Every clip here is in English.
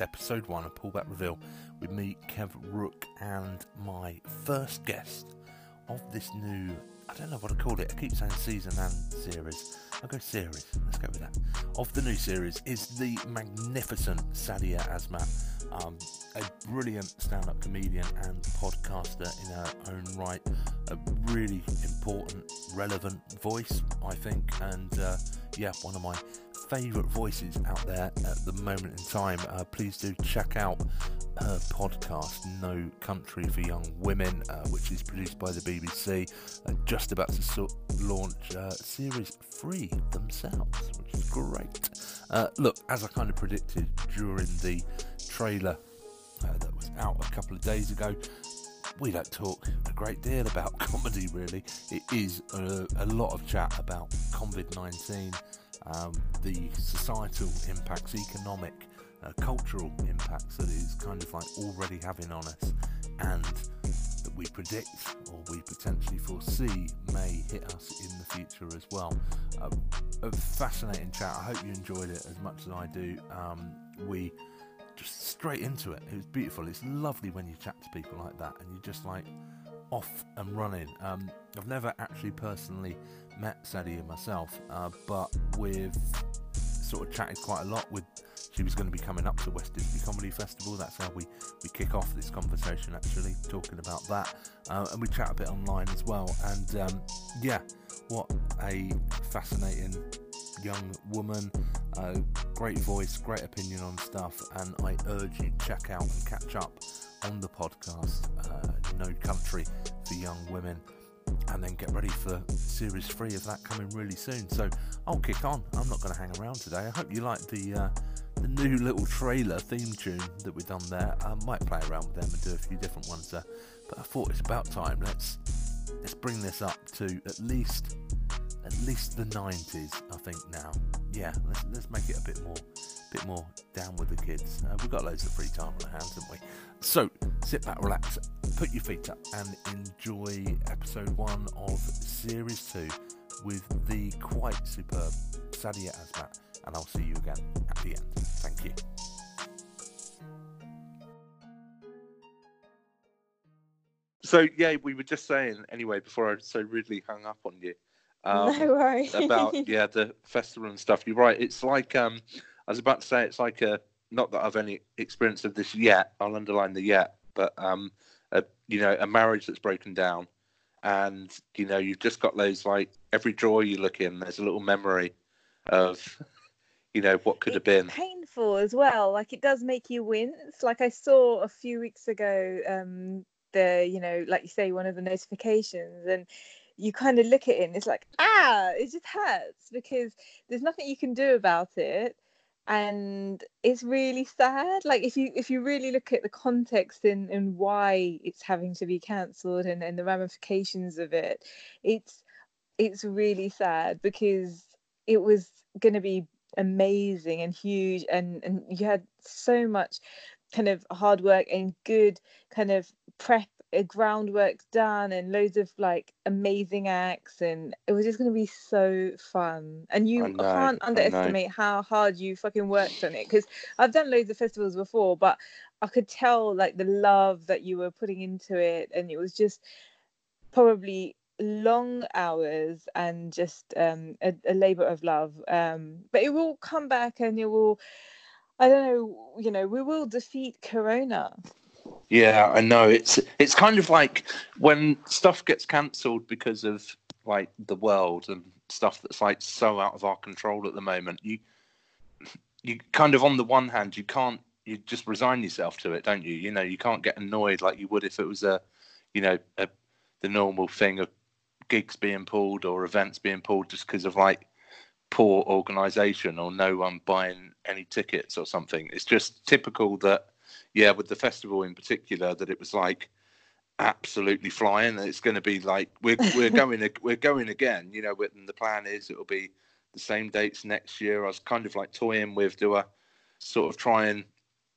Episode 1, a pullback reveal with me, Kev Rook, and my first guest of this new, I don't know what to call it, I keep saying season and series. I'll go series, let's go with that. Of the new series is the magnificent Sadia Asmat, um, a brilliant stand up comedian and podcaster in her own right. A really important, relevant voice, I think, and uh, yeah, one of my favourite voices out there at the moment in time. Uh, please do check out her podcast, No Country for Young Women, uh, which is produced by the BBC, uh, just about to so- launch uh, series three themselves, which is great. Uh, look, as I kind of predicted during the trailer uh, that was out a couple of days ago, we don't talk a great deal about comedy, really. It is a, a lot of chat about COVID 19, um, the societal impacts, economic, uh, cultural impacts that is kind of like already having on us, and that we predict or we potentially foresee may hit us in the future as well. Uh, a fascinating chat. I hope you enjoyed it as much as I do. Um, we just straight into it. It was beautiful. It's lovely when you chat to people like that and you're just like off and running. Um, I've never actually personally met Sadia myself, uh, but we've sort of chatted quite a lot with. She was going to be coming up to West Didsbury Comedy Festival. That's how we, we kick off this conversation, actually, talking about that. Uh, and we chat a bit online as well. And um, yeah, what a fascinating young woman. Uh, great voice, great opinion on stuff, and I urge you check out and catch up on the podcast, uh, No Country for Young Women, and then get ready for series three of that coming really soon. So I'll kick on. I'm not going to hang around today. I hope you like the uh, the new little trailer theme tune that we've done there. I might play around with them and do a few different ones there, but I thought it's about time. Let's let's bring this up to at least at least the 90s, I think now. Yeah, let's, let's make it a bit more, bit more down with the kids. Uh, we've got loads of free time on our hands, haven't we? So sit back, relax, put your feet up, and enjoy episode one of series two with the quite superb Sadia Asmat. And I'll see you again at the end. Thank you. So yeah, we were just saying anyway before I so rudely hung up on you um, no worries. about yeah the festival and stuff. You're right. It's like um, I was about to say it's like a not that I've any experience of this yet. I'll underline the yet, but um, a, you know, a marriage that's broken down, and you know, you've just got those like every drawer you look in, there's a little memory of you know what could it's have been painful as well. Like it does make you wince. Like I saw a few weeks ago, um, the you know, like you say, one of the notifications and you kind of look at it and it's like ah it just hurts because there's nothing you can do about it. And it's really sad. Like if you if you really look at the context and and why it's having to be cancelled and and the ramifications of it it's it's really sad because it was going to be amazing and huge and and you had so much kind of hard work and good kind of prep groundwork done and loads of like amazing acts and it was just going to be so fun. And you know, can't underestimate how hard you fucking worked on it because i've done loads of festivals before but i could tell like the love that you were putting into it and it was just probably long hours and just um, a, a labor of love. Um, but it will come back and it will i don't know you know we will defeat corona yeah, I know. It's it's kind of like when stuff gets cancelled because of like the world and stuff that's like so out of our control at the moment. You you kind of on the one hand you can't you just resign yourself to it, don't you? You know, you can't get annoyed like you would if it was a you know a, the normal thing of gigs being pulled or events being pulled just because of like poor organization or no one buying any tickets or something. It's just typical that yeah, with the festival in particular, that it was like absolutely flying. It's going to be like we're we're going we're going again. You know, and the plan is it'll be the same dates next year. I was kind of like toying with do I sort of try and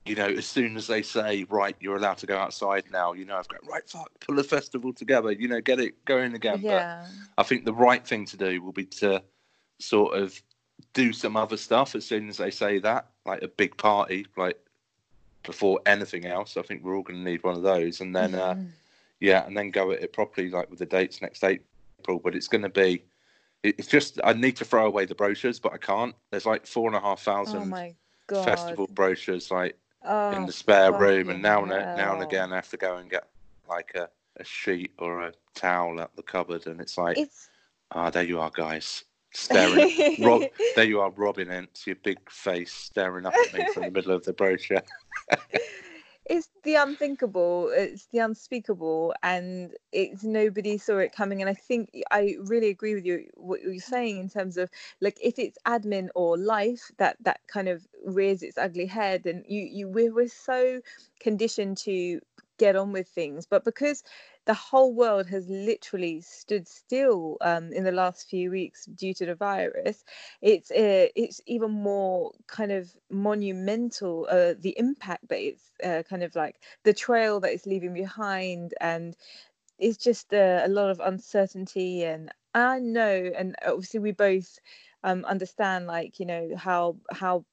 you know as soon as they say right you're allowed to go outside now you know I've got right fuck pull the festival together you know get it going again. Yeah. But I think the right thing to do will be to sort of do some other stuff as soon as they say that, like a big party, like before anything else. I think we're all going to need one of those, and then uh, yeah, and then go at it properly, like with the dates next April. But it's going to be. It's just I need to throw away the brochures, but I can't. There's like four and a half Oh thousand festival brochures like oh, in the spare room, and now and now and again I have to go and get like a, a sheet or a towel out the cupboard, and it's like, ah, there you are, guys, staring. Rob, there you are, Robin Ince, your big face staring up at me from the middle of the brochure. it's the unthinkable it's the unspeakable and it's nobody saw it coming and i think i really agree with you what you're saying in terms of like if it's admin or life that that kind of rears its ugly head and you you we're, we're so conditioned to get on with things but because the whole world has literally stood still um, in the last few weeks due to the virus it's uh, it's even more kind of monumental uh, the impact that it's uh, kind of like the trail that it's leaving behind and it's just uh, a lot of uncertainty. And i know and obviously we both um, understand like you know how how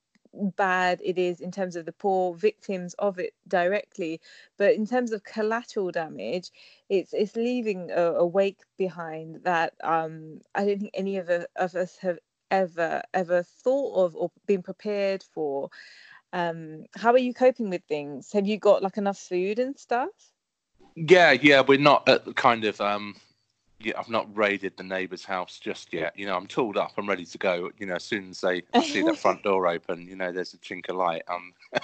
bad it is in terms of the poor victims of it directly but in terms of collateral damage it's it's leaving a, a wake behind that um i don't think any of, the- of us have ever ever thought of or been prepared for. Um how are you coping with things? Have you got like enough food and stuff? Yeah, yeah, we're not at the kind of um yeah, I've not raided the neighbour's house just yet. You know, I'm tooled up, I'm ready to go. You know, as soon as they see that front door open, you know, there's a chink of light. Um,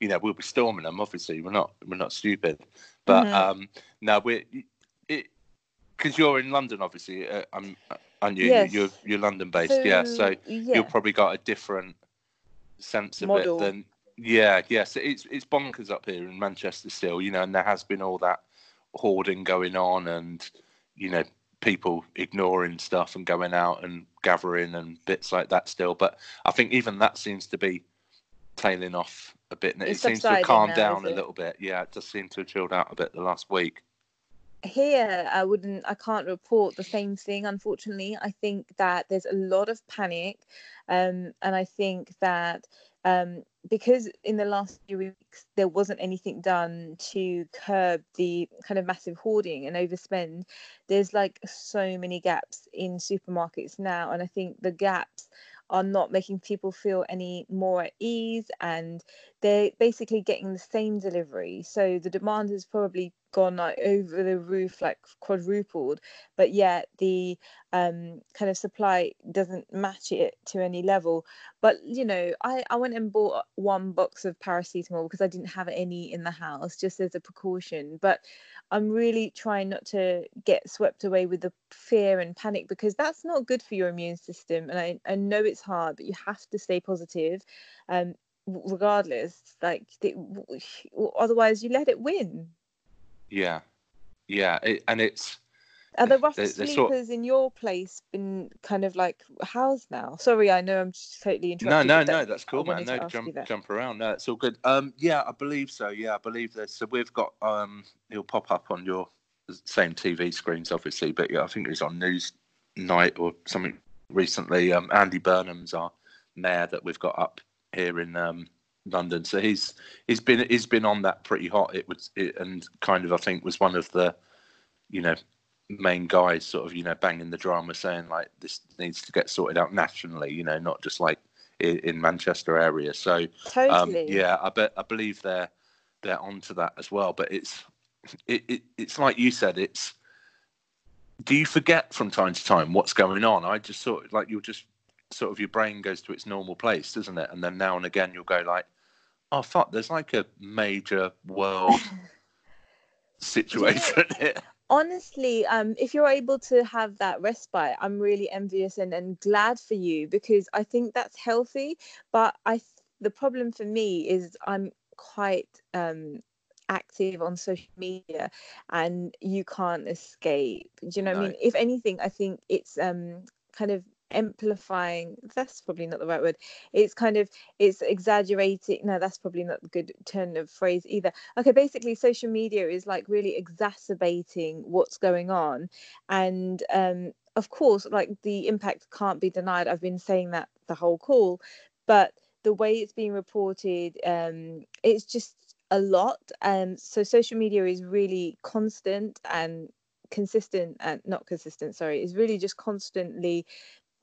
you know, we'll be storming them. Obviously, we're not we're not stupid, but Mhm. um, no, we're it because you're in London, obviously. Uh, I'm, aren't you? Yes. You're you're London based, yeah. So yeah you've probably got a different sense of Model. it than yeah yes it's it's bonkers up here in manchester still you know and there has been all that hoarding going on and you know people ignoring stuff and going out and gathering and bits like that still. But i think even that seems to be tailing off a bit. And it It's seems to have calmed now, down a little bit. Yeah it does seem to have chilled out a bit the last week. Here i wouldn't i can't report the same thing unfortunately. I think that there's a lot of panic um, and i think that um, because in the last few weeks there wasn't anything done to curb the kind of massive hoarding and overspend there's like so many gaps in supermarkets now and i think the gaps are not making people feel any more at ease and they're basically getting the same delivery. So the demand has probably gone like over the roof like quadrupled. But yet the um kind of supply doesn't match it to any level. But you know i i went and bought one box of paracetamol because i didn't have any in the house just as a precaution. But i'm really trying not to get swept away with the fear and panic because that's not good for your immune system. And i, I know it's hard but you have to stay positive um regardless like the, otherwise you let it win yeah yeah it, and it's Are the rough They- they're sleepers sort- in your place been kind of like housed now? Sorry, I know I'm just totally No, interrupting. no, that- no, that's cool, man. No, jump, jump around. No, it's all good. Um, yeah, I believe so. Yeah, I believe this. So we've got um, it'll pop up on your same TV screens, obviously, but yeah, I think it was on News Night or something recently. Um, Andy Burnham's our mayor that we've got up here in um London. So he's he's been he's been on that pretty hot. It was it, and kind of I think was one of the, you know, main guys sort of you know banging the drama saying like this needs to get sorted out nationally you know not just like in, in manchester area. So um, yeah i bet i believe they're they're onto that as well. But it's it, it it's like you said it's do you forget from time to time what's going on? I just sort of like you'll just sort of your brain goes to its normal place doesn't it? And then now and again you'll go like oh fuck there's like a major world situation here Honestly, um, if you're able to have that respite, I'm really envious and, and glad for you because I think that's healthy. But I, th- the problem for me is I'm quite um active on social media and you can't escape. Do you know what I mean? If anything, I think it's um kind of amplifying that's probably not the right word it's kind of it's exaggerating no that's probably not a good turn of phrase either. Okay basically social media is like really exacerbating what's going on and um of course like the impact can't be denied i've been saying that the whole call but the way it's being reported um it's just a lot um so social media is really constant and consistent and not consistent sorry is really just constantly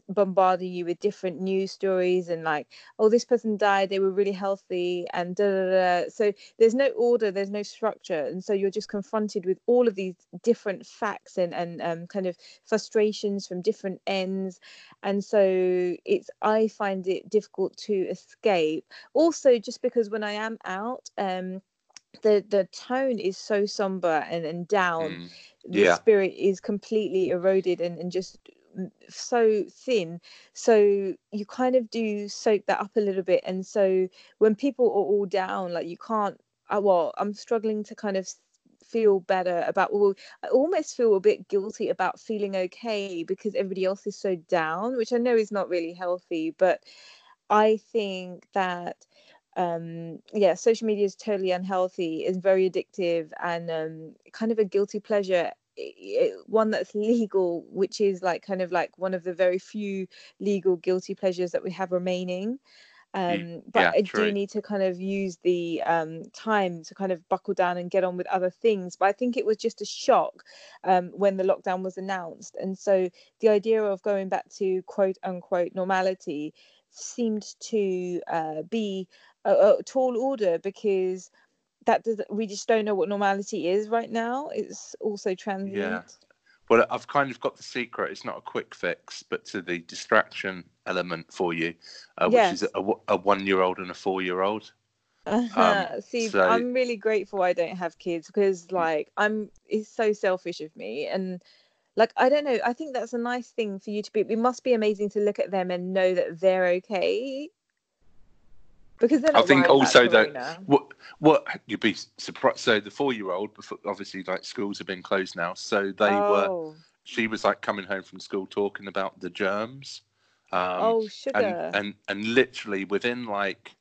bombarding you with different news stories and like oh this person died they were really healthy and da, da, da. so there's no order there's no structure and so you're just confronted with all of these different facts and and um, kind of frustrations from different ends and so it's i find it difficult to escape also just because when i am out um the the tone is so somber and, and down Mm. the spirit is completely eroded and, and just so thin so you kind of do soak that up a little bit and so when people are all down like you can't uh, well i'm struggling to kind of feel better about well i almost feel a bit guilty about feeling okay because everybody else is so down which i know is not really healthy but i think that um yeah social media is totally unhealthy is very addictive and um kind of a guilty pleasure one that's legal which is like kind of like one of the very few legal guilty pleasures that we have remaining. Um but yeah, i true. do need to kind of use the um time to kind of buckle down and get on with other things. But i think it was just a shock um when the lockdown was announced. And so the idea of going back to quote unquote normality seemed to uh, be a, a tall order because that does we just don't know what normality is right now it's also transient yeah Well, I've kind of got the secret. It's not a quick fix, but to the distraction element for you, uh, which Yes. is a one-year-old and a four-year-old. Uh-huh. See, Um, so- I'm really grateful I don't have kids because, like, I'm. It's so selfish of me, and like, I don't know. I think that's a nice thing for you to be. It must be amazing to look at them and know that they're okay. Because I think also that what what you'd be surprised. So the four-year-old, obviously, like schools have been closed now, so they were. oh, She was like coming home from school talking about the germs. Um, oh, and sugar. and and literally within like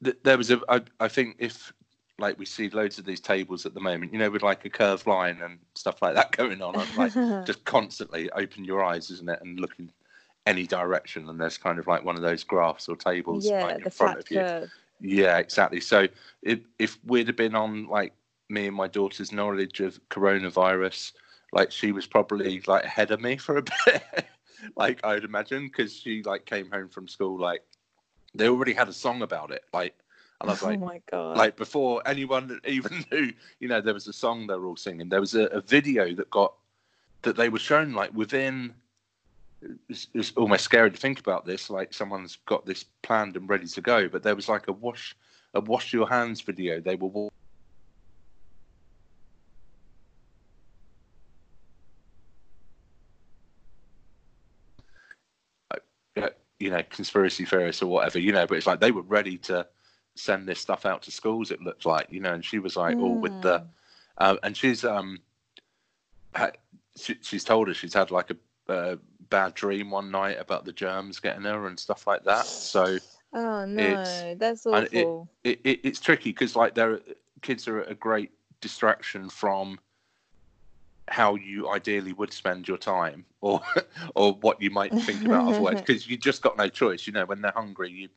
there was a I, I think if like we see loads of these tables at the moment you know with like a curved line and stuff like that going on and like just constantly open your eyes isn't it and look in any direction and there's kind of like one of those graphs or tables yeah, like in front of you curve. yeah exactly so if if we'd have been on like me and my daughter's knowledge of coronavirus like she was probably like ahead of me for a bit like i would imagine because she like came home from school like they already had a song about it like and i was oh like oh my god. like before anyone even knew you know there was a song they were all singing there was a, a video that got that they were shown like within it's, it's almost scary to think about this like someone's got this planned and ready to go but there was like a wash a wash your hands video they were uh, you know conspiracy theorists or whatever you know but it's like they were ready to send this stuff out to schools it looked like you know and she was like all with the Mm. uh, and she's um she, she's told us she's had like a uh, bad dream one night about the germs getting her and stuff like that. So Oh no, that's and it- awful. it, it, it's tricky because like they're kids are a great distraction from how you ideally would spend your time or or what you might think about otherwise because you just got no choice. You know when they're hungry you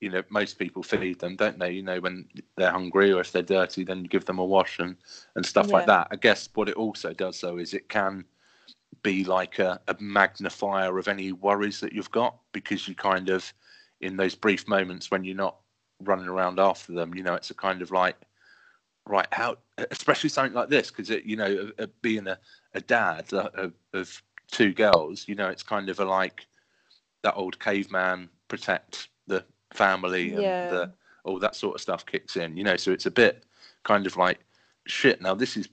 you know most people feed them don't they? You know when they're hungry or if they're dirty then you give them a wash and and stuff like that. I guess what it also does though is it can be like a, a magnifier of any worries that you've got because you kind of in those brief moments when you're not running around after them you know it's a kind of like right how especially something like this because it you know of- of being a, a dad uh, of, of two girls you know it's kind of a like that old caveman protect the family and Yeah. the all that sort of stuff kicks in you know so it's a bit kind of like shit now this is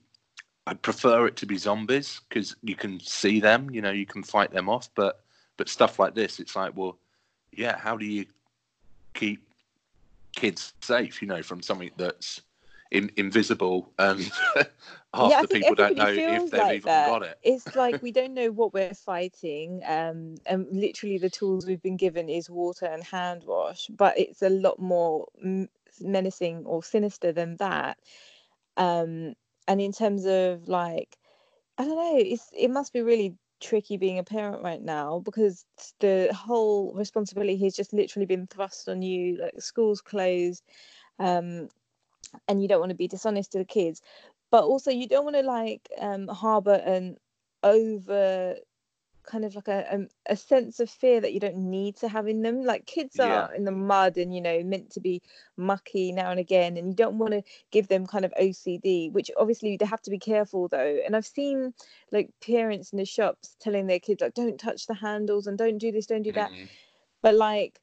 i prefer it to be zombies because you can see them you know you can fight them off but but stuff like this it's like well yeah how do you keep kids safe you know from something that's in, invisible and half Yeah, the people don't know if they've like even that. got it. It's like we don't know what we're fighting. Um, and literally the tools we've been given is water and hand wash, but it's a lot more menacing or sinister than that. Um, and in terms of like, I don't know, it's it must be really tricky being a parent right now because the whole responsibility has just literally been thrust on you. Like school's closed, um, and you don't want to be dishonest to the kids but also you don't want to like um harbor an over kind of like a, a a sense of fear that you don't need to have in them. Like kids Yeah. are in the mud and you know meant to be mucky now and again and you don't want to give them kind of OCD which obviously they have to be careful though. And I've seen like parents in the shops telling their kids like don't touch the handles and don't do this don't do that. Mm. but like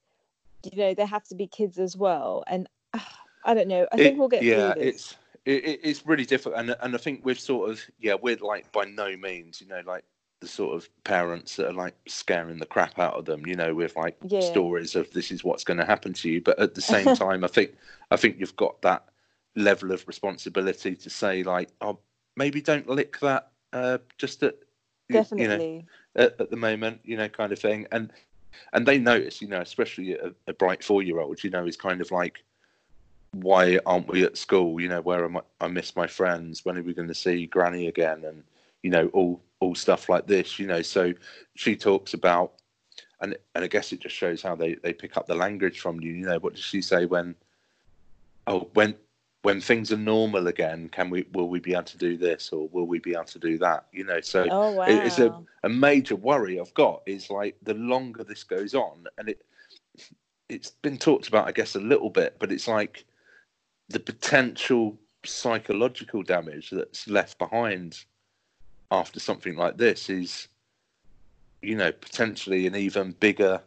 you know they have to be kids as well and ah, I don't know. I It- think we'll get yeah, through this. it's it, it- it's really difficult, and and I think we've sort of yeah we're like by no means you know like the sort of parents that are like scaring the crap out of them, you know, with like Yeah. stories of this is what's going to happen to you, but at the same time, I think I think you've got that level of responsibility to say like oh maybe don't lick that uh, just at you- definitely you know at, at the moment, you know, kind of thing. And and they notice, you know, especially a, a bright four year old, you know, is kind of like, why aren't we at school? You know, where am I? I miss my friends. When are we going to see Granny again? And you know, all all stuff like this. You know, so she talks about, and and I guess it just shows how they they pick up the language from you. You know, what does she say when? Oh, when when things are normal again, can we will we be able to do this or will we be able to do that? You know, so oh wow it- it's a, a major worry I've got is like the longer this goes on, and it it's been talked about, I guess, a little bit, but it's like the potential psychological damage that's left behind after something like this is, you know, potentially an even bigger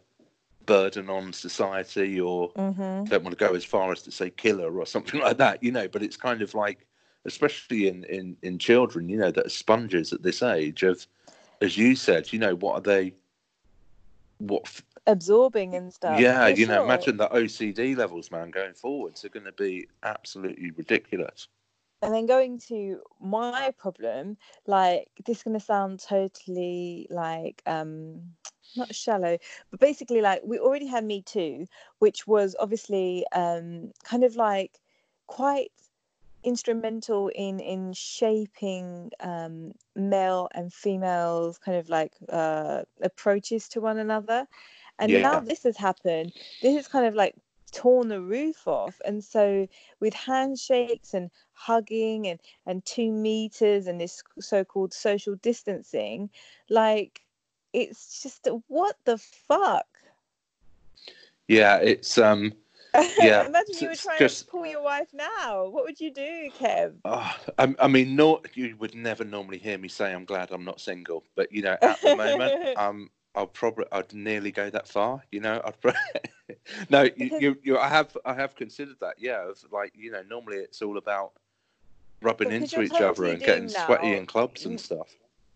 burden on society or hmm don't want to go as far as to say killer or something like that, you know, but it's kind of like, especially in, in, in children, you know, that are sponges at this age of, as you said, you know, what are they, what, f- absorbing and stuff yeah, you know, imagine the OCD levels, man, going forwards are going to be absolutely ridiculous. And then going to my problem like this is going to sound totally like um not shallow but basically like we already had me too which was obviously um kind of like quite instrumental in in shaping um male and females kind of like uh approaches to one another. And now this has happened. This is kind of like torn the roof off. And so with handshakes and hugging and and two meters and this so-called social distancing like it's just what the fuck? Yeah, it's, um, Yeah, imagine you were trying just- to pull your wife now. What would you do kev? Oh, I, I mean, no, you would never normally hear me say I'm glad I'm not single, but you know, at the moment, um, I'll probably, I'd nearly go that far. You know, I'd pro- no, you, you, you, I have, I have considered that. Yeah, like, you know, normally it's all about rubbing Because into each other and getting doomed sweaty in clubs and stuff.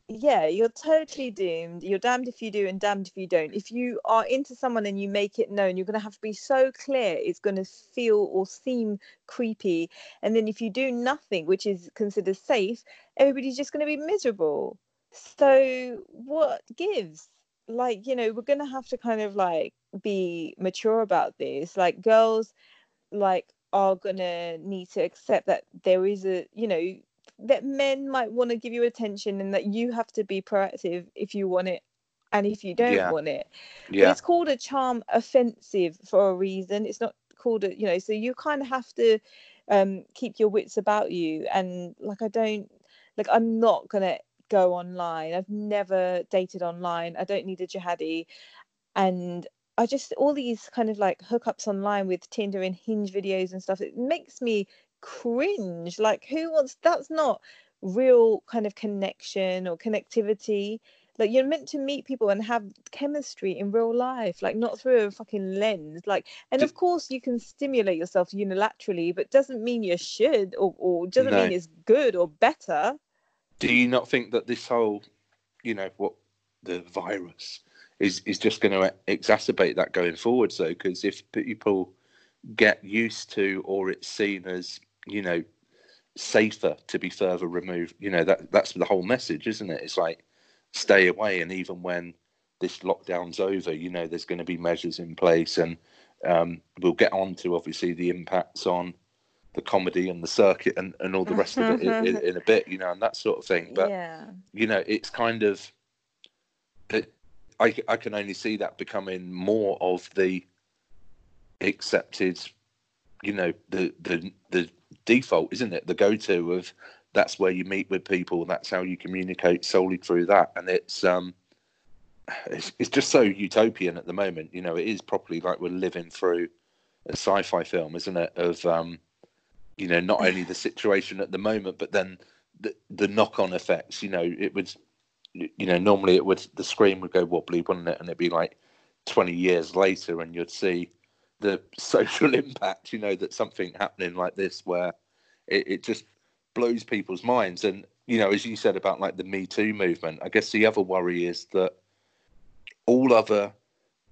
yeah you're totally doomed you're damned if you do and damned if you don't if you are into someone and you make it known you're going to have to be so clear it's going to feel or seem creepy and then if you do nothing which is considered safe everybody's just going to be miserable so what gives like you know we're to have to kind of like be mature about this. Like girls like are to need to accept that there is a you know that men might want to give you attention and that you have to be proactive if you want it and if you don't Yeah. want it. Yeah, it's called a charm offensive for a reason. It's not called a you know so you kind of have to um keep your wits about you. And like i don't like i'm not gonna go online. I've never dated online. I don't need a jihadi. And i just all these kind of like hookups online with tinder and hinge videos and stuff it makes me cringe. Like who wants that's not real kind of connection or connectivity. Like you're meant to meet people and have chemistry in real life like not through a fucking lens. Like and of course you can stimulate yourself unilaterally but doesn't mean you should or, or doesn't No. mean it's good or better do you not think that this whole, you know, what the virus is is just going to exacerbate that going forward? So, because if people get used to, or it's seen as, you know, safer to be further removed. You know that that's the whole message, isn't it? It's like stay away, and even when this lockdown's over, you know, there's going to be measures in place, and um, we'll get on to obviously the impacts on the comedy and the circuit and, and all the rest of it in, in, in, a bit, you know, and that sort of thing. But yeah. you know, it's kind of it, I I can only see that becoming more of the accepted, you know, the the the default, isn't it? The go-to of that's where you meet with people, that's how you communicate solely through that, and it's um it's, it's just so utopian at the moment. You know, it is properly like we're living through a sci-fi film, isn't it? Of um, you know, not only the situation at the moment, but then the the knock-on effects. You know, it would, you know, normally it would the screen would go wobbly, wouldn't it? And it'd be like twenty years later, and you'd see the social impact. You know, that something happening like this, where it, it just blows people's minds. And you know, as you said about like the Me Too movement, I guess the other worry is that all other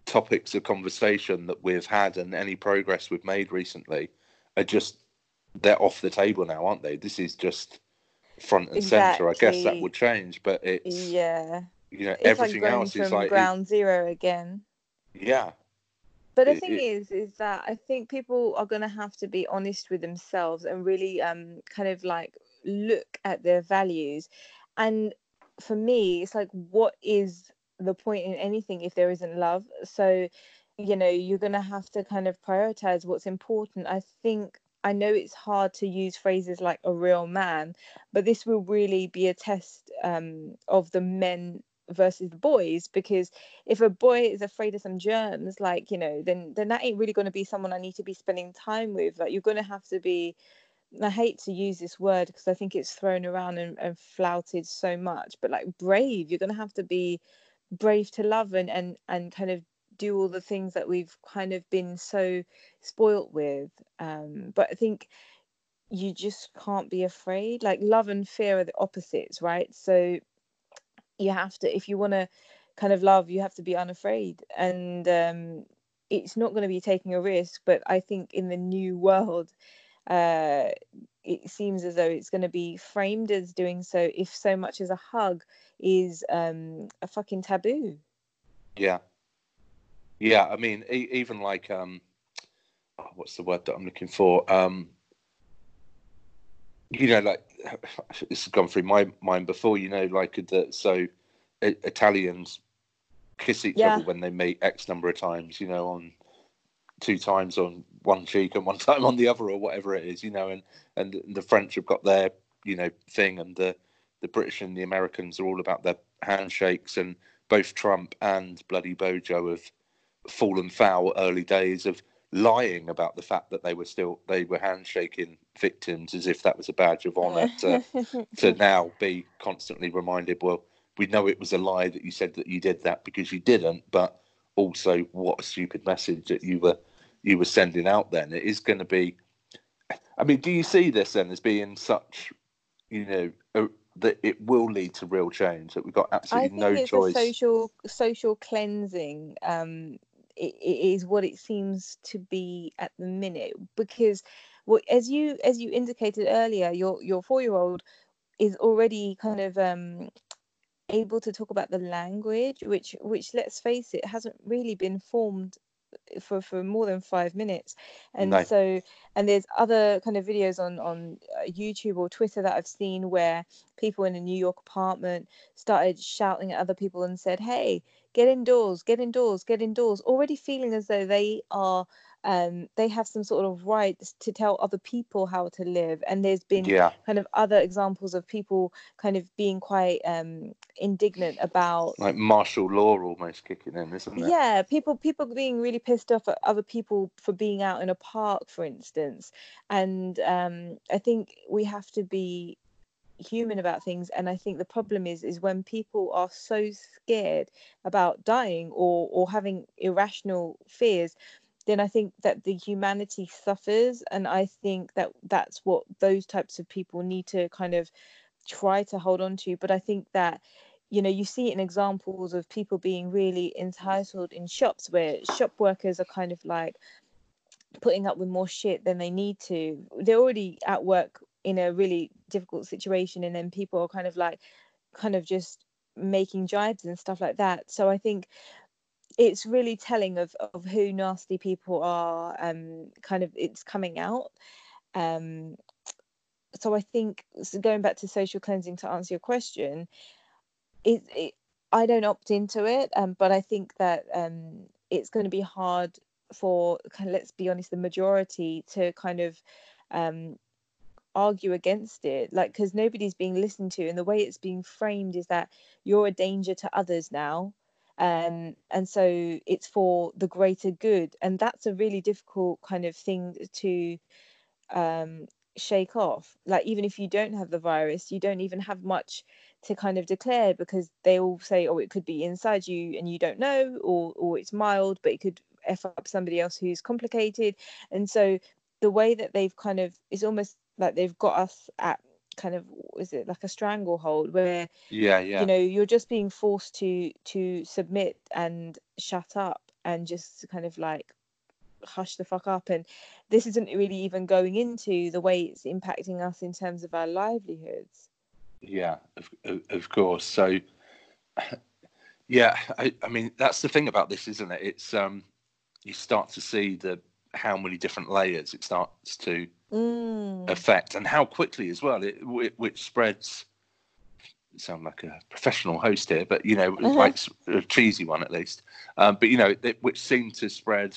topics of conversation that we've had and any progress we've made recently are just they're off the table now, aren't they? This is just front and exactly. center. I guess that would change, but it's yeah, you know, it's everything like else is like ground it, zero again. Yeah. But the it, thing it, is, is that I think people are going to have to be honest with themselves and really, um, kind of like look at their values. And for me, it's like, what is the point in anything if there isn't love. So, you know, you're going to have to kind of prioritize what's important. I think I know it's hard to use phrases like a real man, but this will really be a test um, of the men versus the boys because if a boy is afraid of some germs like you know then then that ain't really going to be someone i need to be spending time with. Like you're going to have to be I hate to use this word because I think it's thrown around and, and flouted so much, but like brave, you're going to have to be brave to love and and and kind of do all the things that we've kind of been so spoilt with um but i think you just can't be afraid. Like love and fear are the opposites right? So you have to if you want to kind of love you have to be unafraid. And um it's not going to be taking a risk but i think in the new world uh it seems as though it's going to be framed as doing so if so much as a hug is um, a fucking taboo. Yeah, yeah. I mean, e- even like um, oh, what's the word that I'm looking for? Um, you know, like this has gone through my mind before. You know, like the so Italians kiss each yeah. other when they meet X number of times. You know, on two times on one cheek and one time on the other, or whatever it is. You know, and and the French have got their you know thing, and the the British and the Americans are all about their handshakes, and both Trump and bloody Bojo have fallen foul early days of lying about the fact that they were still they were handshaking victims as if that was a badge of honor to to now be constantly reminded well we know it was a lie that you said that you did that because you didn't but also what a stupid message that you were you were sending out then it is going to be i mean do you see this then as being such you know a, that it will lead to real change. That we've got absolutely no choice. Social social cleansing um, it, it is what it seems to be at the minute because what as you as you indicated earlier, your your four year old is already kind of um, able to talk about the language, which which let's face it hasn't really been formed for for more than five minutes and no. so and there's other kind of videos on on uh, youtube or twitter that i've seen where people in a new york apartment started shouting at other people and said hey get indoors get indoors get indoors already feeling as though they are um, they have some sort of rights to tell other people how to live. And there's been yeah. kind of other examples of people kind of being quite um, indignant about like martial law almost kicking in, isn't it? Yeah, people people being really pissed off at other people for being out in a park, for instance. And um, I think we have to be human about things and i think the problem is is when people are so scared about dying or or having irrational fears then I think that the humanity suffers. And I think that that's what those types of people need to kind of try to hold on to. But I think that, you know, you see it in examples of people being really entitled in shops where shop workers are kind of like putting up with more shit than they need to. They're already at work in a really difficult situation and then people are kind of like kind of just making jibes and stuff like that. So i think it's really telling of of who nasty people are um kind of it's coming out. Um so i think so going back to social cleansing to answer your question it, it i don't opt into it um but i think that um it's going to be hard for kind of let's be honest the majority to kind of um argue against it like because nobody's being listened to and the way it's being framed is that you're a danger to others now um, and so it's for the greater good and that's a really difficult kind of thing to um, shake off. Like even if you don't have the virus you don't even have much to kind of declare because they all say oh it could be inside you and you don't know or or it's mild but it could f up somebody else who's complicated and so the way that they've kind of it's almost like they've got us at kind of is it like a stranglehold where yeah yeah. you know you're just being forced to to submit and shut up and just kind of like hush the fuck up. And this isn't really even going into the way it's impacting us in terms of our livelihoods. Yeah of, of course. So yeah I, I mean that's the thing about this isn't it? It's um you start to see the how many different layers it starts to mm. affect and how quickly as well it, which spreads sound like a professional host here but you know uh-huh. like a cheesy one at least um, but you know it, which seemed to spread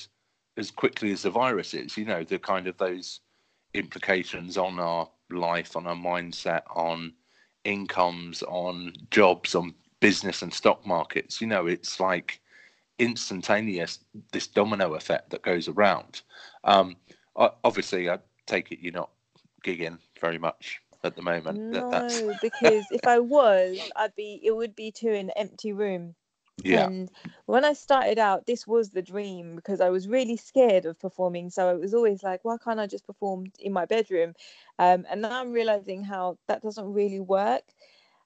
as quickly as the virus is you know the kind of those implications on our life on our mindset on incomes on jobs on business and stock markets you know it's like instantaneous this domino effect that goes around. Um, obviously, I take it you're not gigging very much at the moment. No, because if I was, I'd be. It would be to an empty room. Yeah. And when I started out, this was the dream because I was really scared of performing. So it was always like, why can't I just perform in my bedroom? Um, and now I'm realizing how that doesn't really work.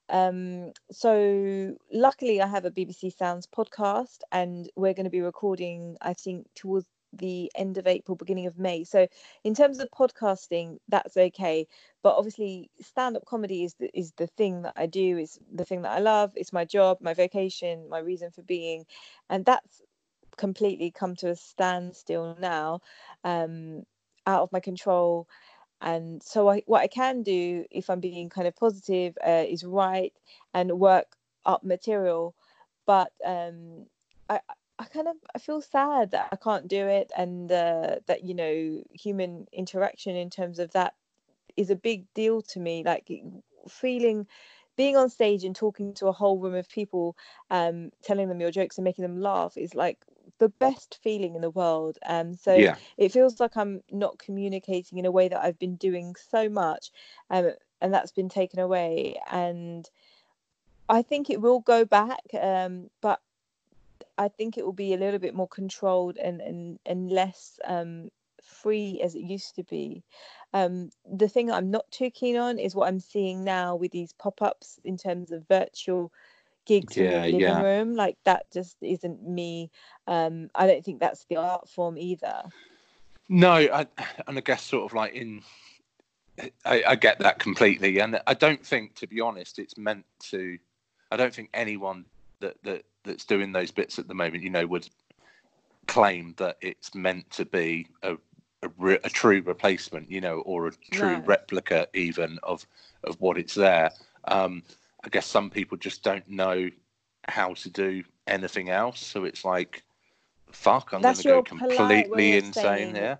Um, so luckily, I have a BBC Sounds podcast, and we're going to be recording, I think, towards the end of April, beginning of May. So in terms of podcasting, that's okay. But obviously, stand-up comedy is the, is the thing that I do. Is the thing that I love. It's my job, my vocation, my reason for being, and that's completely come to a standstill now, um, out of my control and so I, what i can do if i'm being kind of positive uh, is write and work up material. But um, i i kind of i feel sad that i can't do it and uh, that you know human interaction in terms of that is a big deal to me. Like feeling being on stage and talking to a whole room of people um, telling them your jokes and making them laugh is like the best feeling in the world. Um, so yeah. it feels like I'm not communicating in a way that I've been doing so much, um, and that's been taken away. And I think it will go back, um, but I think it will be a little bit more controlled and and and less um, free as it used to be. Um, the thing I'm not too keen on is what I'm seeing now with these pop ups in terms of virtual gigs yeah, in the living yeah. room. Like that just isn't me. Um, I don't think that's the art form either. No, I, and I guess sort of like in, I, I get that completely, and I don't think, to be honest, it's meant to. I don't think anyone that that that's doing those bits at the moment, you know, would claim that it's meant to be a a, re, a true replacement, you know, or a true no. replica even of of what it's there. Um, I guess some people just don't know how to do anything else. So it's like, fuck, I'm going to go completely insane here.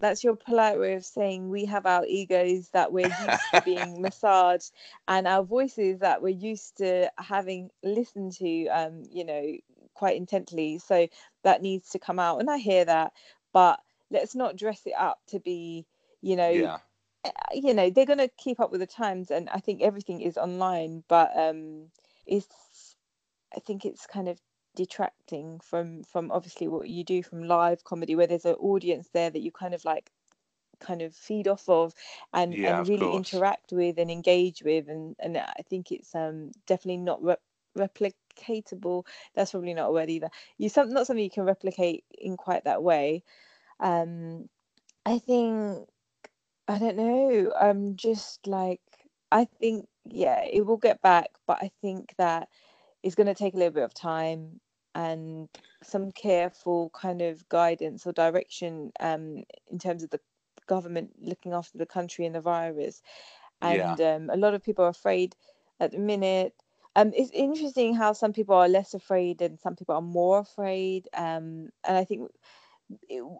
That's your polite way of saying we have our egos that we're used to being massaged and our voices that we're used to having listened to, um, you know, quite intently. So that needs to come out. And I hear that, but let's not dress it up to be, you know, yeah you know they're going to keep up with the times and i think everything is online but um it's i think it's kind of detracting from from obviously what you do from live comedy where there's an audience there that you kind of like kind of feed off of and, yeah, and really course. interact with and engage with and and i think it's um definitely not re- replicatable. That's probably not a word either. You some not something you can replicate in quite that way. Um i think I don't know. I'm just like I think yeah, it will get back, but I think that it's going to take a little bit of time and some careful kind of guidance or direction um, in terms of the government looking after the country and the virus. And Yeah. um, a lot of people are afraid at the minute. Um, it's interesting how some people are less afraid and some people are more afraid. Um, and I think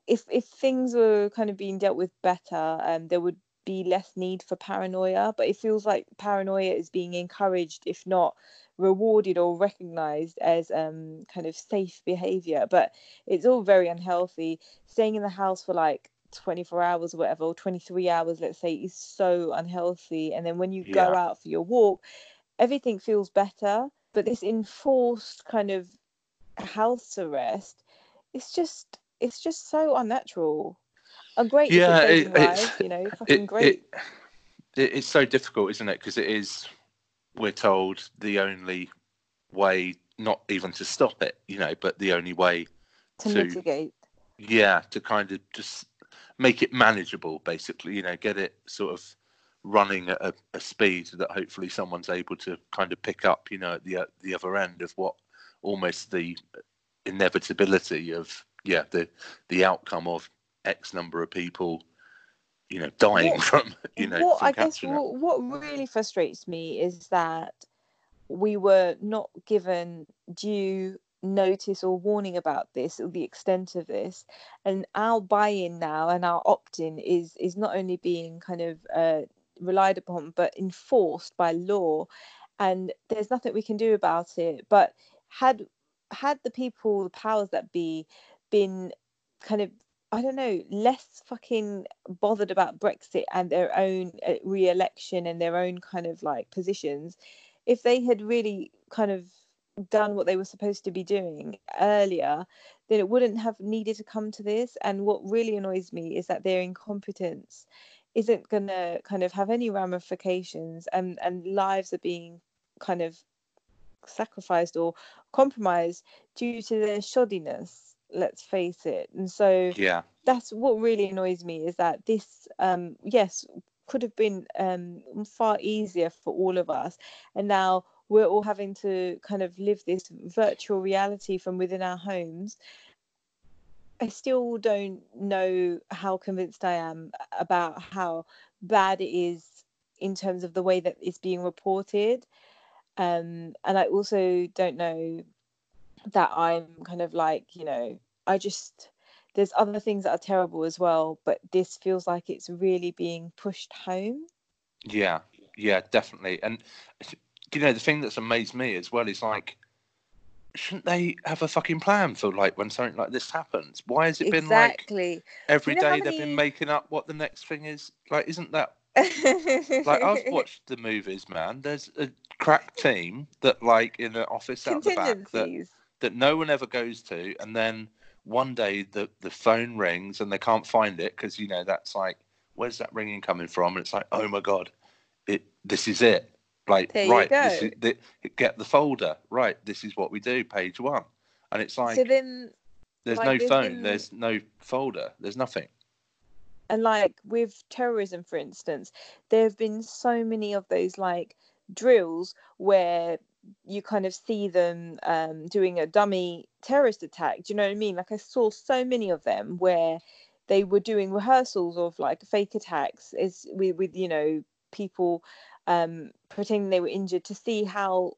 if if things were kind of being dealt with better, um, there would be less need for paranoia. But it feels like paranoia is being encouraged, if not rewarded or recognized as um kind of safe behavior. But it's all very unhealthy. Staying in the house for like 24 hours or whatever, or 23 hours, let's say, is so unhealthy. And then when you go out for your walk, everything feels better. But this enforced kind of house arrest, it's just it's just so unnatural. And great Yeah, it- you know, fucking It, great. it, it it's so difficult, isn't it? Because it is, we're told the only way, not even to stop it, you know, but the only way, to to- mitigate. yeah, to kind of just make it manageable, basically, you know, get it sort of running at a, a speed that hopefully someone's able to kind of pick up, you know, at the the other end of what almost the inevitability of yeah the the outcome of X number of people, you know, dying What- from you know what I guess what, what really frustrates me is that we were not given due notice or warning about this or the extent of this. And our buy-in now and our opt-in is is not only being kind of uh, relied upon but enforced by law. And there's nothing we can do about it. But had had the people the powers that be been kind of I don't know, less fucking bothered about Brexit and their own uh, re-election and their own kind of like positions, if they had really kind of done what they were supposed to be doing earlier, then it wouldn't have needed to come to this. And what really annoys me is that their incompetence isn't gonna kind of have any ramifications, and and lives are being kind of sacrificed or compromised due to their shoddiness. Let's face it. And so Yeah, that's what really annoys me is that this um yes could have been um far easier for all of us. And now we're all having to kind of live this virtual reality from within our homes. I still don't know how convinced i am about how bad it is in terms of the way that it's being reported. Um and i also don't know that i'm kind of like you know i just there's other things that are terrible as well but this feels like it's really being pushed home yeah, yeah, definitely. And you know, the thing that's amazed me as well is like, shouldn't they have a fucking plan for like when something like this happens? Why has it been like exactly every You know day they've been making up what the next thing is? Like, isn't that like I've watched the movies, man. There's a crack team that like in an office out the back that that no one ever goes to, and then one day the the phone rings and they can't find it because you know that's like where's that ringing coming from? And it's like oh my god, it this is it. Like There you right, this is the, get the folder. Right, this is what we do. Page one, and it's like so then there's like, no phone, been- there's no folder, there's nothing. and like with terrorism for instance there have been so many of those like drills where you kind of see them um, doing a dummy terrorist attack. Do you know what i mean? Like i saw so many of them where they were doing rehearsals of like fake attacks. Is with, with you know people um, pretending they were injured to see how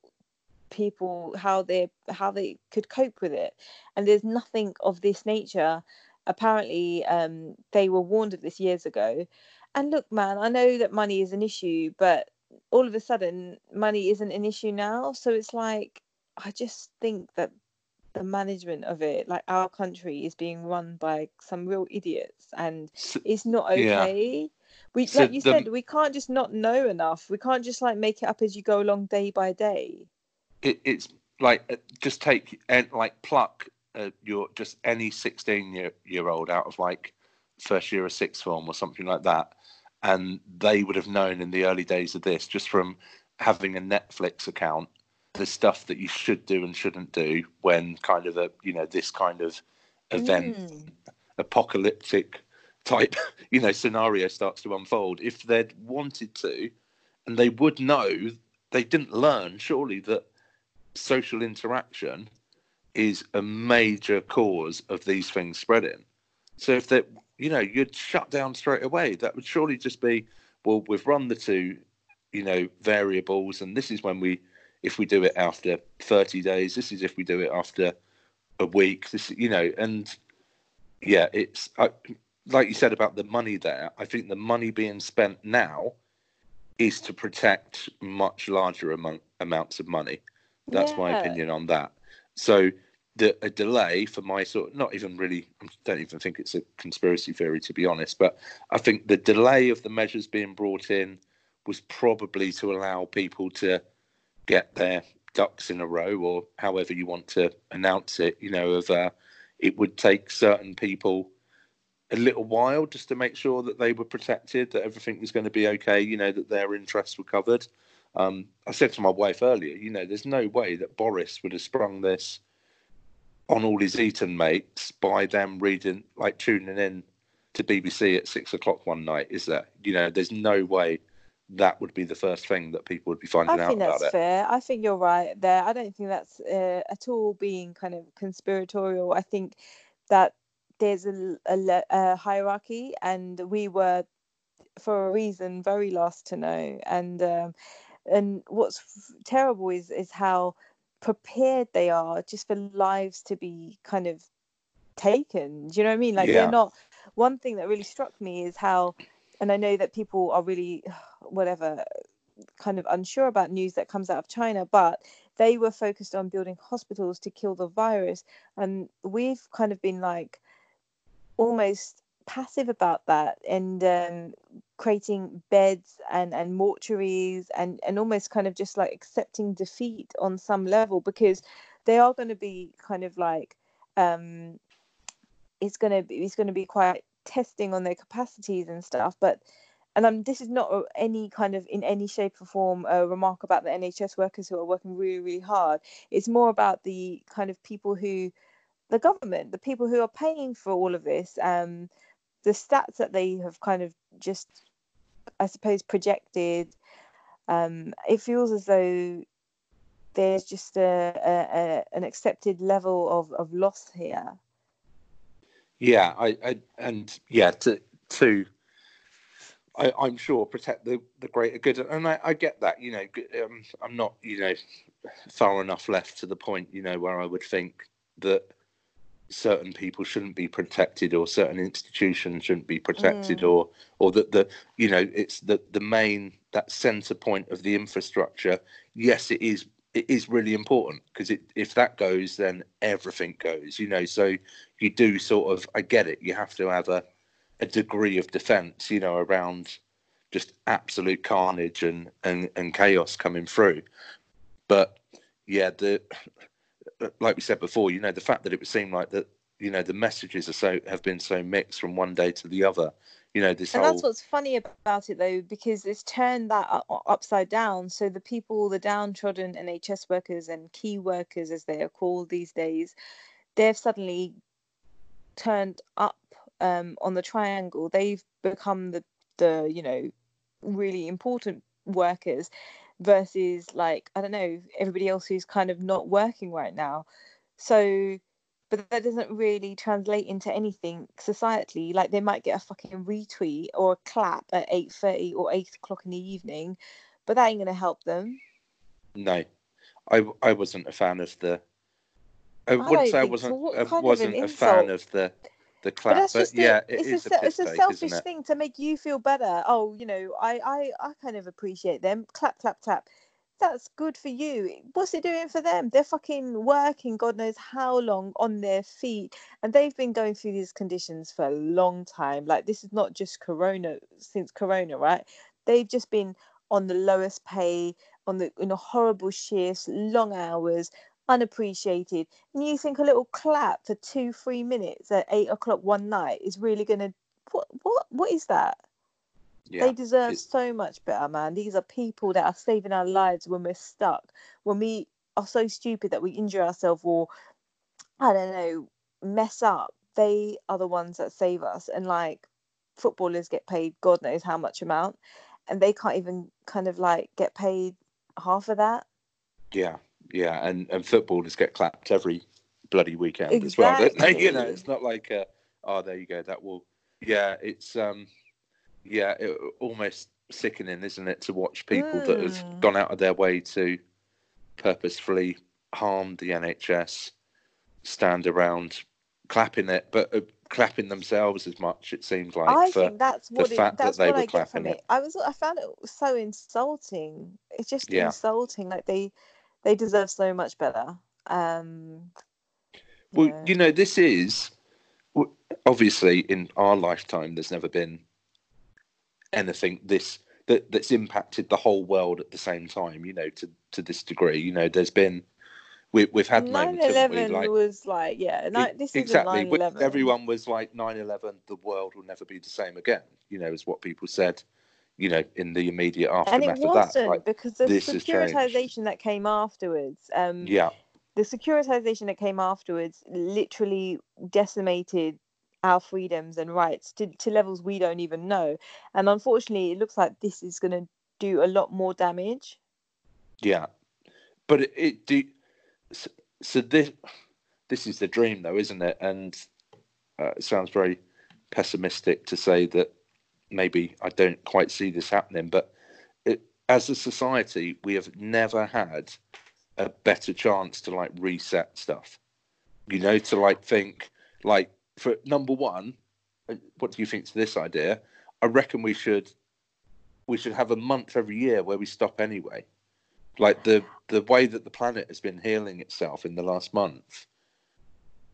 people how they how they could cope with it. And there's nothing of this nature. Apparently um, they were warned of this years ago. And look man i know that money is an issue but all of a sudden money isn't an issue now. So it's like i just think that the management of it like our country is being run by some real idiots and it's not Yeah. okay. We So like you the- said we can't just not know enough. We can't just like make it up as you go along day by day. It, it's like uh, just take and like pluck uh, your just any 16 year, year old out of like first year of sixth form or something like that and they would have known in the early days of this just from having a netflix account the stuff that you should do and shouldn't do when kind of a you know this kind of event Mm. apocalyptic type you know scenario starts to unfold if they'd wanted to and they would know they didn't learn surely that social interaction is a major cause of these things spreading so if that you know you'd shut down straight away. That would surely just be well we've run the two you know variables and this is when we if we do it after 30 days this is if we do it after a week. This you know and yeah it's I, like you said about the money there i think the money being spent now is to protect much larger amount, amounts of money. That's yeah. my opinion on that. So a delay for my sort of not even really I don't even think it's a conspiracy theory to be honest, but I think the delay of the measures being brought in was probably to allow people to get their ducks in a row or however you want to announce it, you know, of uh, it would take certain people a little while just to make sure that they were protected, that everything was going to be okay, you know, that their interests were covered. Um, I said to my wife earlier, you know, there's no way that Boris would have sprung this on all his Eton mates by them reading, like tuning in to BBC at six o'clock one night. Is there? You know, there's no way that would be the first thing that people would be finding out about it. I think that's fair. I think you're right there. I don't think that's uh, at all being kind of conspiratorial. I think that there's a, a, a hierarchy, and we were, for a reason, very last to know. And um, and what's terrible is is how prepared they are just for lives to be kind of taken. Do you know what I mean? Like yeah. they're not. One thing that really struck me is how, and I know that people are really, whatever, kind of unsure about news that comes out of China, but they were focused on building hospitals to kill the virus, and we've kind of been like almost passive about that and um, creating beds and and mortuaries and and almost kind of just like accepting defeat on some level because they are going to be kind of like um it's going to be it's going to be quite testing on their capacities and stuff but and um, this is not any kind of in any shape or form a remark about the NHS workers who are working really really hard. It's more about the kind of people who the government the people who are paying for all of this um the stats that they have kind of just, I suppose, projected, um, it feels as though there's just a, a, a, an accepted level of, of loss here. Yeah, I, I and yeah, to to I, am sure protect the, the greater good, and I, I get that. You know, um, I'm not you know far enough left to the point you know where I would think that certain people shouldn't be protected or certain institutions shouldn't be protected mm. or or that the you know it's the the main that center point of the infrastructure. Yes it is it is really important because it if that goes then everything goes you know? So you do sort of i get it you have to have a a degree of defense you know around just absolute carnage and and, and chaos coming through. But yeah the like we said before, you know, the fact that it would seem like that, you know, the messages are so have been so mixed from one day to the other. You know, this and whole... that's what's funny about it though, because it's turned that upside down. So the people, the downtrodden NHS workers and key workers, as they are called these days, they've suddenly turned up um, on the triangle. They've become the the you know really important workers versus like I don't know everybody else who's kind of not working right now. So, but that doesn't really translate into anything societally. Like they might get a fucking retweet or a clap at eight thirty or eight o'clock in the evening, but that ain't gonna help them. No, I I wasn't a fan of the. I, I wouldn't say I wasn't. I wasn't a fan of the the clap. But, but yeah, it it's, a, a it's a selfish thing to make you feel better. Oh, you know, I, I, I kind of appreciate them. Clap, clap, clap. That's good for you. What's it doing for them? They're fucking working God knows how long on their feet. And they've been going through these conditions for a long time. Like this is not just Corona since Corona, right? They've just been on the lowest pay, on the in a horrible shifts, long hours, unappreciated and you think a little clap for two three minutes at eight o'clock one night is really gonna what what what is that? Yeah, they deserve it's... so much better man. These are people that are saving our lives when we're stuck when we are so stupid that we injure ourselves or i don't know mess up. They are the ones that save us and like footballers get paid God knows how much amount, and they can't even kind of like get paid half of that. Yeah, yeah, and and footballers get clapped every bloody weekend exactly. as well, don't they? You know, it's not like, uh, oh, there you go, that will. Yeah, it's um, yeah, it, almost sickening, isn't it, to watch people mm. that have mm. gone out of their way to purposefully harm the NHS stand around clapping it, but uh, clapping themselves as much. It seems like I think that's what it, that's that what I get from it. it. I was I found it so insulting. It's just yeah. insulting. Like they they deserve so much better. Um, well, yeah. you know, this is obviously in our lifetime. There's never been anything this that that's impacted the whole world at the same time. You know, to to this degree. You know, there's been we, we've had 9-11 like, was like yeah ni- this exactly everyone was like 9-11 the world will never be the same again you know is what people said you know in the immediate aftermath and it wasn't that. Like, because the securitization that came afterwards um yeah the securitization that came afterwards literally decimated our freedoms and rights to, to levels we don't even know and unfortunately it looks like this is going to do a lot more damage yeah but it, it do so, so this this is the dream, though, isn't it? And uh, it sounds very pessimistic to say that maybe I don't quite see this happening. But it, as a society, we have never had a better chance to like reset stuff. You know, to like think like for number one, uh, what do you think to this idea? I reckon we should we should have a month every year where we stop anyway like the the way that the planet has been healing itself in the last month.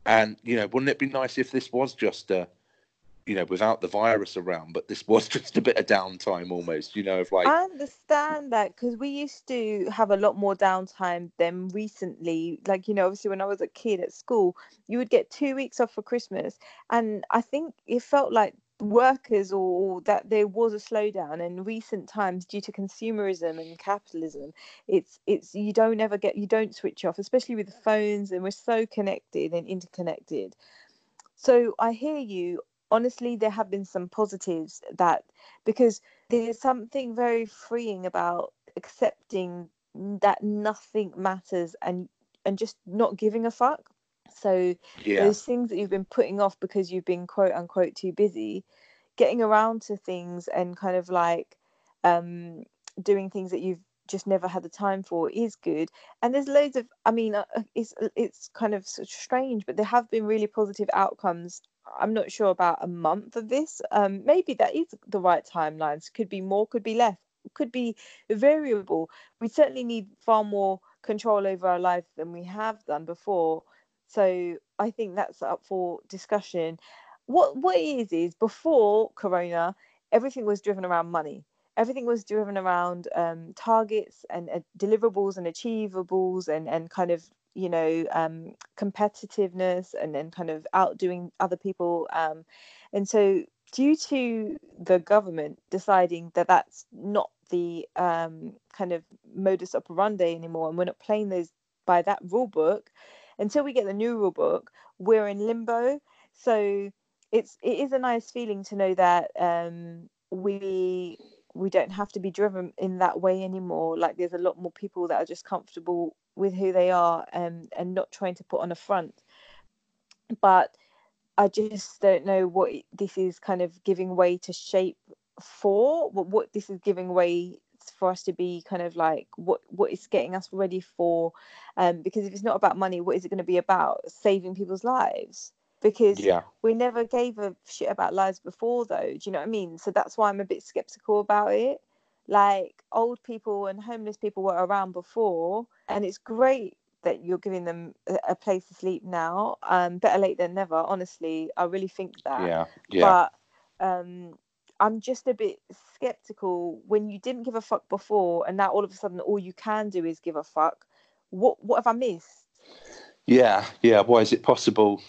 And you know, wouldn't it be nice if this was just a, you know, without the virus around, but this was just a bit of downtime almost, you know, of like. I understand that because we used to have a lot more downtime than recently. Like you know, obviously when I was a kid at school, you would get two weeks off for Christmas, and I think it felt like workers or that there was a slowdown in recent times due to consumerism and capitalism it's it's you don't ever get you don't switch off especially with the phones and we're so connected and interconnected so i hear you honestly there have been some positives that because there's something very freeing about accepting that nothing matters and and just not giving a fuck so yeah. those things that you've been putting off because you've been quote unquote too busy, getting around to things and kind of like um, doing things that you've just never had the time for is good. And there's loads of, I mean, uh, uh it's it's kind of strange, but there have been really positive outcomes. I'm not sure about a month of this. Um, maybe that is the right timelines. Could be more, could be less, could be variable. We certainly need far more control over our life than we have done before. So I think that's up for discussion. What what is is before Corona, everything was driven around money. Everything was driven around um, targets and uh, deliverables and achievables and and kind of you know um, competitiveness and then kind of outdoing other people. Um, and so due to the government deciding that that's not the um, kind of modus operandi anymore and we're not playing those by that rule book until we get the new rule book, we're in limbo. So it's it is a nice feeling to know that um, we we don't have to be driven in that way anymore. Like there's a lot more people that are just comfortable with who they are and and not trying to put on a front. But I just don't know what this is kind of giving way to shape for. What what this is giving way for us to be kind of like what what is getting us ready for um because if it's not about money what is it going to be about saving people's lives because yeah. we never gave a shit about lives before though do you know what i mean so that's why i'm a bit skeptical about it like old people and homeless people were around before and it's great that you're giving them a, place to sleep now um better late than never honestly i really think that yeah yeah but um I'm just a bit skeptical when you didn't give a fuck before, and now all of a sudden all you can do is give a fuck. What what have I missed? Yeah, yeah. Why is it possible to,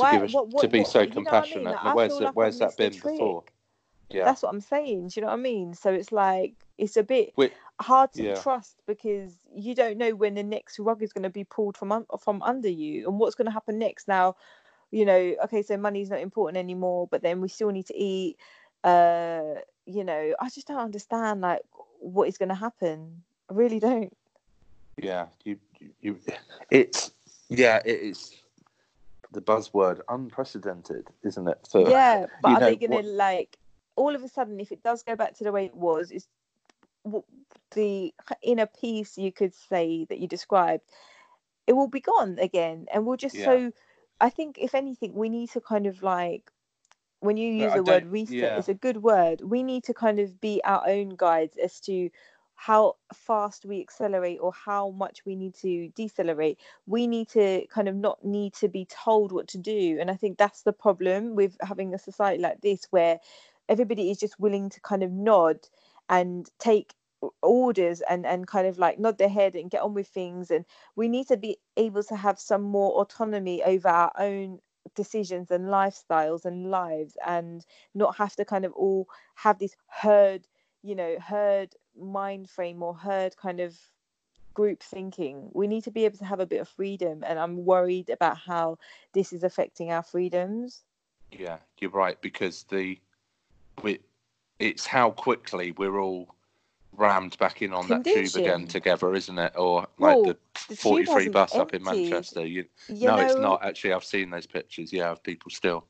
Why, a, what, what, to be what, so compassionate? I mean? where's like where's that been before? Yeah, that's what I'm saying. Do you know what I mean? So it's like it's a bit Wait, hard to yeah. trust because you don't know when the next rug is going to be pulled from un- from under you and what's going to happen next. Now, you know, okay, so money's not important anymore, but then we still need to eat uh you know i just don't understand like what is going to happen i really don't yeah you, you, you it's yeah it is the buzzword unprecedented isn't it for, yeah but are know, they gonna like all of a sudden if it does go back to the way it was it's the inner peace you could say that you described it will be gone again and we'll just yeah. so i think if anything we need to kind of like when you use the word reset yeah. it's a good word we need to kind of be our own guides as to how fast we accelerate or how much we need to decelerate we need to kind of not need to be told what to do and i think that's the problem with having a society like this where everybody is just willing to kind of nod and take orders and and kind of like nod their head and get on with things. And we need to be able to have some more autonomy over our own decisions and lifestyles and lives and not have to kind of all have this herd you know herd mind frame or herd kind of group thinking. We need to be able to have a bit of freedom and i'm worried about how this is affecting our freedoms. Yeah you're right because the we it's how quickly we're all rammed back in on Condition. that tube again together, isn't it? Or like the, the 43 bus emptied. up in Manchester. You, you no, know, it's not actually. I've seen those pictures. Yeah, of people still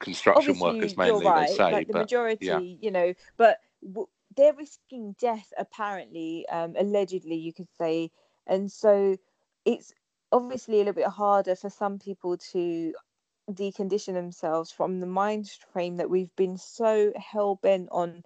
construction workers mainly. Right. They say, like the but, majority, yeah. you know, but w- they're risking death apparently, um, allegedly, you could say, and so it's obviously a little bit harder for some people to decondition themselves from the mind frame that we've been so hell bent on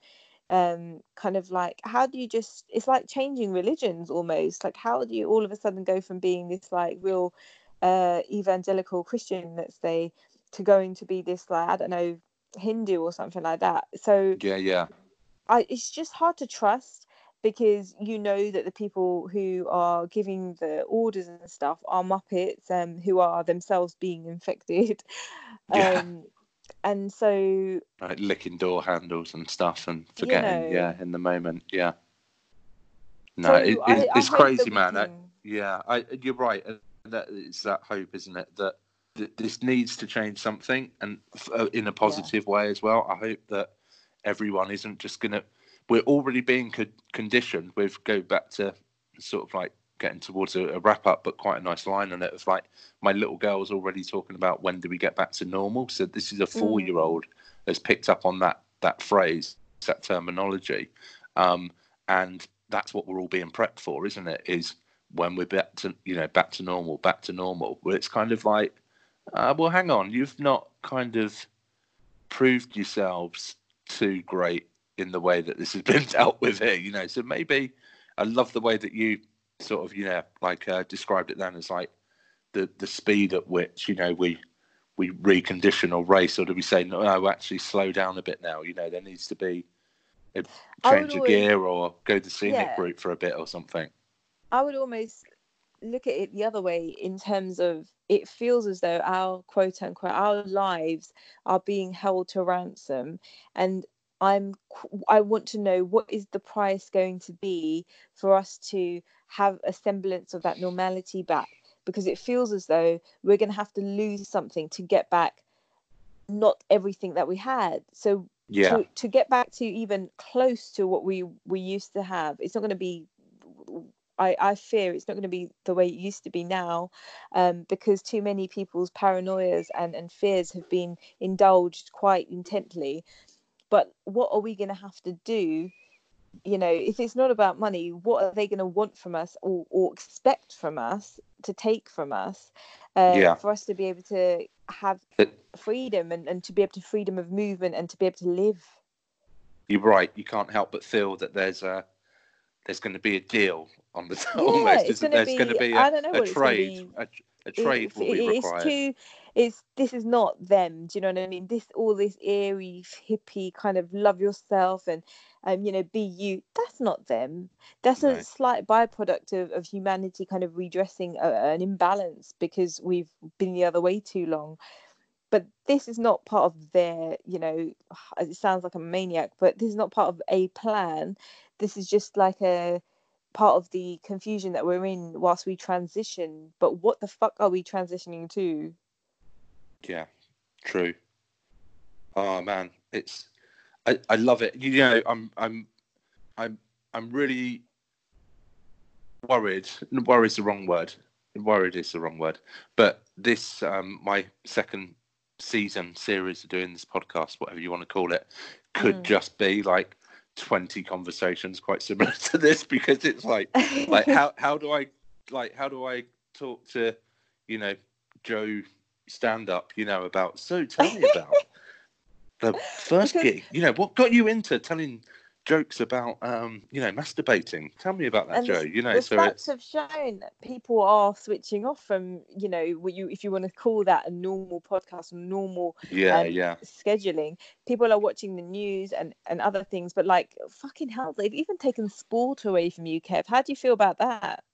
um kind of like how do you just it's like changing religions almost like how do you all of a sudden go from being this like real uh evangelical christian let's say to going to be this like i don't know hindu or something like that? So yeah yeah. I it's just hard to trust because you know that the people who are giving the orders and stuff are muppets um who are themselves being infected. Yeah. um and so like licking door handles and stuff and forgetting you know, yeah in the moment yeah. No so it, it, it's crazy man. I, yeah I, you're right that it's that hope isn't it that, that this needs to change something and uh, in a positive yeah. way as well. I hope that everyone isn't just gonna we're already being co- conditioned with go back to sort of like getting towards a, a, wrap up, but quite a nice line on it of like my little girl's already talking about when do we get back to normal. So this is a mm. four year old that's picked up on that that phrase, that terminology, um, and that's what we're all being prepped for, isn't it? Is when we're back to you know back to normal, back to normal. Where it's kind of like, uh, well, hang on, you've not kind of proved yourselves too great in the way that this has been dealt with here, you know. So maybe I love the way that you sort of, you know, like uh, described it then as like the the speed at which you know we we recondition or race, or do we say no, no actually slow down a bit now? You know, there needs to be a change of always, gear or go the scenic yeah. route for a bit or something. I would almost look at it the other way in terms of it feels as though our quote unquote our lives are being held to ransom and i'm i want to know what is the price going to be for us to have a semblance of that normality back? Because it feels as though we're going to have to lose something to get back not everything that we had. So yeah. to, to get back to even close to what we we used to have it's not going to be I, I fear it's not going to be the way it used to be now um, because too many people's paranoias and, and fears have been indulged quite intently. But what are we going to have to do? You know if it's not about money what are they going to want from us or, or expect from us to take from us? Uh, yeah. for us to be able to have freedom and, and to be able to freedom of movement and to be able to live. You're right. You can't help but feel that there's a there's going to be a deal on the yeah, almost it's gonna there's be, going to be a, I don't know a trade a, a, trade it, will be required. too it's this is not them do you know what i mean this all this airy hippie kind of love yourself and um, you know, be you. That's not them. That's a slight byproduct of, of humanity kind of redressing a, an imbalance because we've been the other way too long. But this is not part of their, you know, it sounds like a maniac, but this is not part of a plan. This is just like a part of the confusion that we're in whilst we transition. But what the fuck are we transitioning to? Yeah, true. Oh man, it's I, I love it. You know, I'm I'm I'm I'm really worried. Worried is the wrong word. Worried is the wrong word. But this, um, my second season series of doing this podcast, whatever you want to call it, could Mm. just be like 20 conversations quite similar to this because it's like like how how do I like how do I talk to you know Joe stand up you know about so tell me about the first Because- gig you know what got you into telling jokes about um you know masturbating? Tell me about that And Joe you know the so stats have shown that people are switching off from you know what you if you want to call that a normal podcast normal yeah um, yeah. scheduling people are watching the news and and other things but like fucking hell they've even taken sport away from you kev. How do you feel about that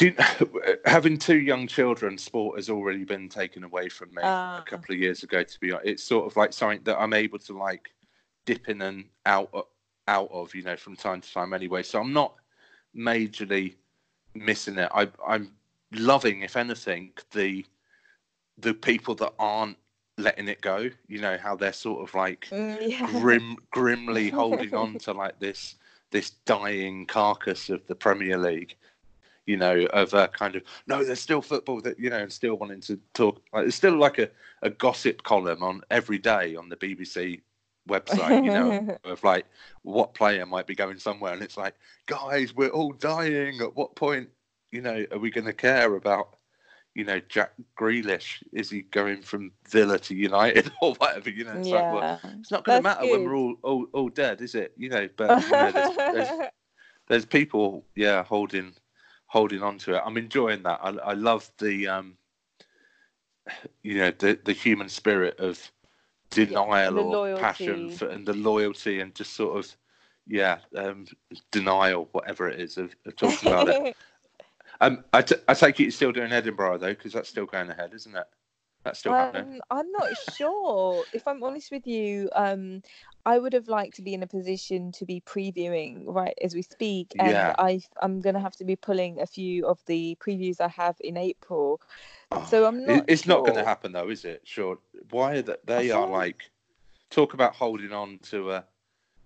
you, having two young children, sport has already been taken away from me Ah. a couple of years ago. To be honest, it's sort of like something that I'm able to like dip in and out out of, you know, from time to time. Anyway, so I'm not majorly missing it. I, I'm loving, if anything, the the people that aren't letting it go. You know how they're sort of like Mm, yeah. grim, grimly holding on to like this this dying carcass of the Premier League. You know, of a kind of no, there's still football that you know, and still wanting to talk. Like, there's still like a, a gossip column on every day on the BBC website. You know, of like what player might be going somewhere, and it's like, guys, we're all dying. At what point, you know, are we going to care about? You know, Jack Grealish is he going from Villa to United or whatever? You know, it's like, well, it's not going to matter when we're all, all all dead, is it? You know, but you know, there's, there's, there's people, yeah, holding holding on to it. I'm enjoying that. I, I love the, um, you know, the the human spirit of denial the or passion for, and the loyalty and just sort of, yeah, um, denial, whatever it is, of, of talking about it. Um, I, t- I take it you're still doing Edinburgh though, because that's still going ahead, isn't it? That's still happening. Um, I'm not sure. If I'm honest with you, um, I would have liked to be in a position to be previewing right as we speak, and Yeah. I I'm gonna have to be pulling a few of the previews I have in April. Oh, So I'm not. it's not going to happen though, is it? Sure. Why are that? They I are like talk about holding on to a,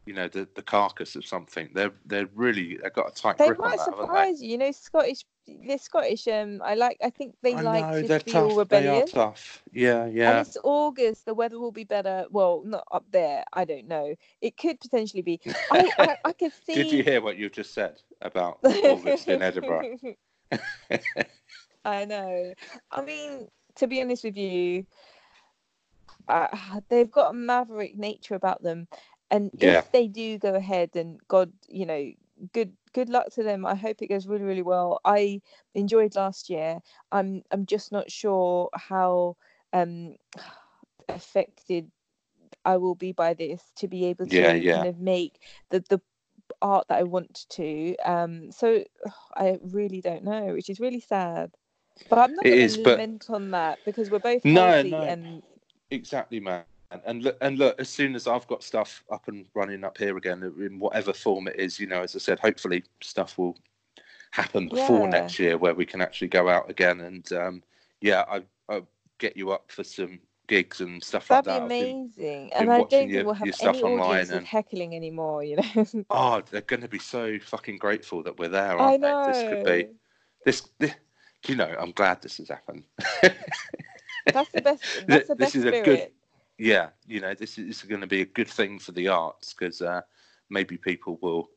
you know, the, the carcass of something. They're they're really they've got a tight They grip on that, they? surprise you. You know, Scottish. The Scottish. Um, I like. I think they I like know to they're feel tough. They are rebellious. tough. Yeah, yeah. And it's August. The weather will be better. Well, not up there. I don't know. It could potentially be. I I, I could see. Did you hear what you just said about August in Edinburgh? I know. I mean, to be honest with you, uh, they've got a maverick nature about them, and Yeah. if they do go ahead, and God, you know, good good luck to them. I hope it goes really really well. I enjoyed last year. I'm I'm just not sure how um affected I will be by this to be able to Yeah, yeah. kind of make the the art that I want to. Um, so I really don't know, which is really sad. But I'm not going to but- lament on that because we're both No, no. and Exactly, man. And, and look, and look, as soon as I've got stuff up and running up here again, in whatever form it is, you know, as I said, hopefully stuff will happen before Yeah. next year where we can actually go out again. And um, yeah, I, I'll get you up for some gigs and stuff that'd like that. be I've been- amazing. been and I don't your- think we'll have any audience and- heckling anymore. You know. oh, they're going to be so fucking grateful that we're there, I know. they? This could be this. this you know? I'm glad this has happened. That's the best. That's the This best is a spirit. good- yeah, you know, this is, this is going to be a good thing for the arts because uh, maybe people will.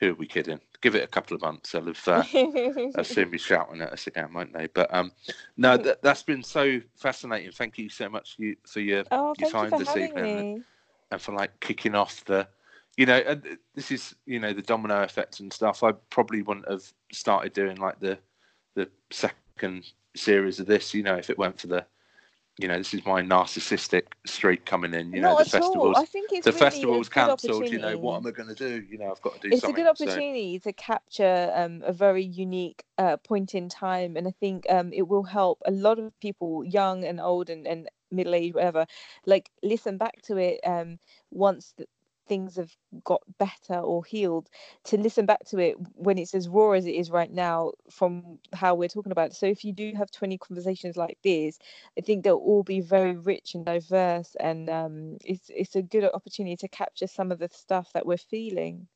Who are we kidding? Give it a couple of months, they'll have uh, they'll soon be shouting at us again, won't they? But um, no, that, that's been so fascinating. Thank you so much you, for your oh, your time you this evening me. and for like kicking off the, you know, and this is you know the domino effect and stuff. I probably wouldn't have started doing like the the second series of this, you know, if it went for the, you know, this is my narcissistic streak coming in. You know, the at all. festivals, I think it's the really festivals cancelled. You know, what am. I going to do? You know, I've got to do something. it's a something. good So, opportunity to capture um, a very unique uh, point in time and i think um, it will help a lot of people young and old and, and middle aged whatever like listen back to it um, once th- things have got better or healed to listen back to it when it's as raw as it is right now from how we're talking about it. So if you do have 20 conversations like this i think they'll all be very rich and diverse and um, it's it's a good opportunity to capture some of the stuff that we're feeling.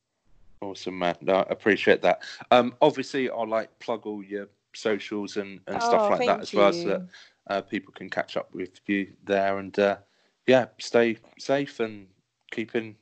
Awesome man. No, i appreciate that. Um obviously i'll like plug all your socials and, and oh, stuff like that as you. well so that uh, people can catch up with you there and uh, yeah stay safe and keep in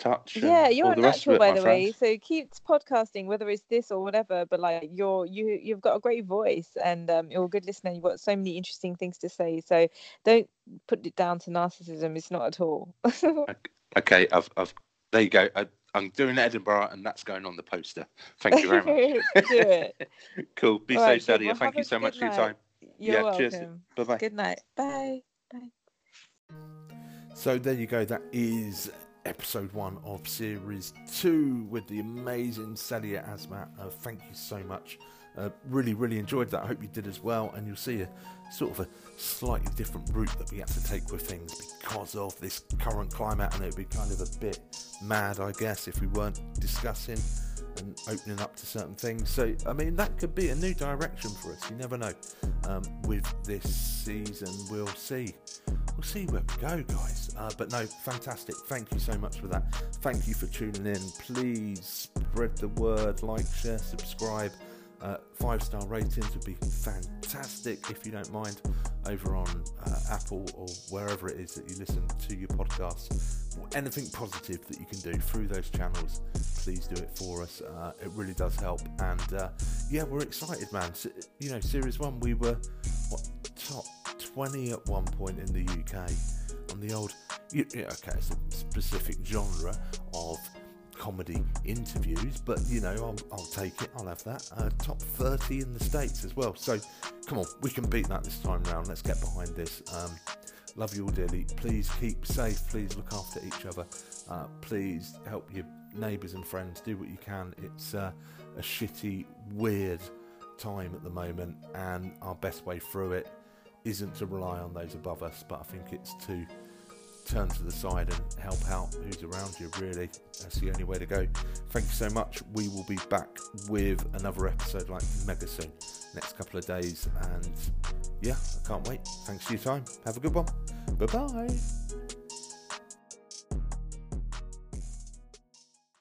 touch. Yeah, you're a natural, it, by the way. So keep podcasting, whether it's this or whatever. But like you're you you've got a great voice and um, you're a good listener. You've got so many interesting things to say. So don't put it down to narcissism. It's not at all. okay, I've I've there you go. I, am doing Edinburgh, and that's going on the poster. Thank you very much. Do it. cool. Be All safe, right, Well, Thank you so much night. for your time. You're yeah, welcome. Cheers. Bye bye. Good night. Bye. Bye. So there you go. That is episode one of series two with the amazing Sadia Azmat. Uh, thank you so much. Uh, really, really enjoyed that. I hope you did as well. And you'll see a sort of a slightly different route that we had to take with things because of this current climate, and it would be kind of a bit mad, I guess, if we weren't discussing and opening up to certain things. So, I mean, that could be a new direction for us. You never know. Um, with this season, we'll see. We'll see where we go, guys. Uh, but no, fantastic. Thank you so much for that. Thank you for tuning in. Please spread the word, like, share, subscribe. Uh, five star ratings would be fantastic if you don't mind over on uh, Apple or wherever it is that you listen to your podcasts. Anything positive that you can do through those channels, please do it for us. Uh, it really does help. And uh, yeah, we're excited, man. So, you know, Series 1, we were what, top 20 at one point in the UK on the old, okay, it's a specific genre of comedy interviews, but you know, I'll, I'll take it, I'll have that. Uh, top 30 in the States as well. So come on, we can beat that this time round. Let's get behind this. Um, love you all dearly. Please keep safe, please look after each other. Uh, please help your neighbours and friends, do what you can. It's uh, a shitty, weird time at the moment, and our best way through it isn't to rely on those above us, but I think it's to turn to the side and help out who's around you, really. That's the only way to go. Thank you so much. We will be back with another episode like mega soon, next couple of days. And yeah, I can't wait. Thanks for your time. Have a good one. Bye bye.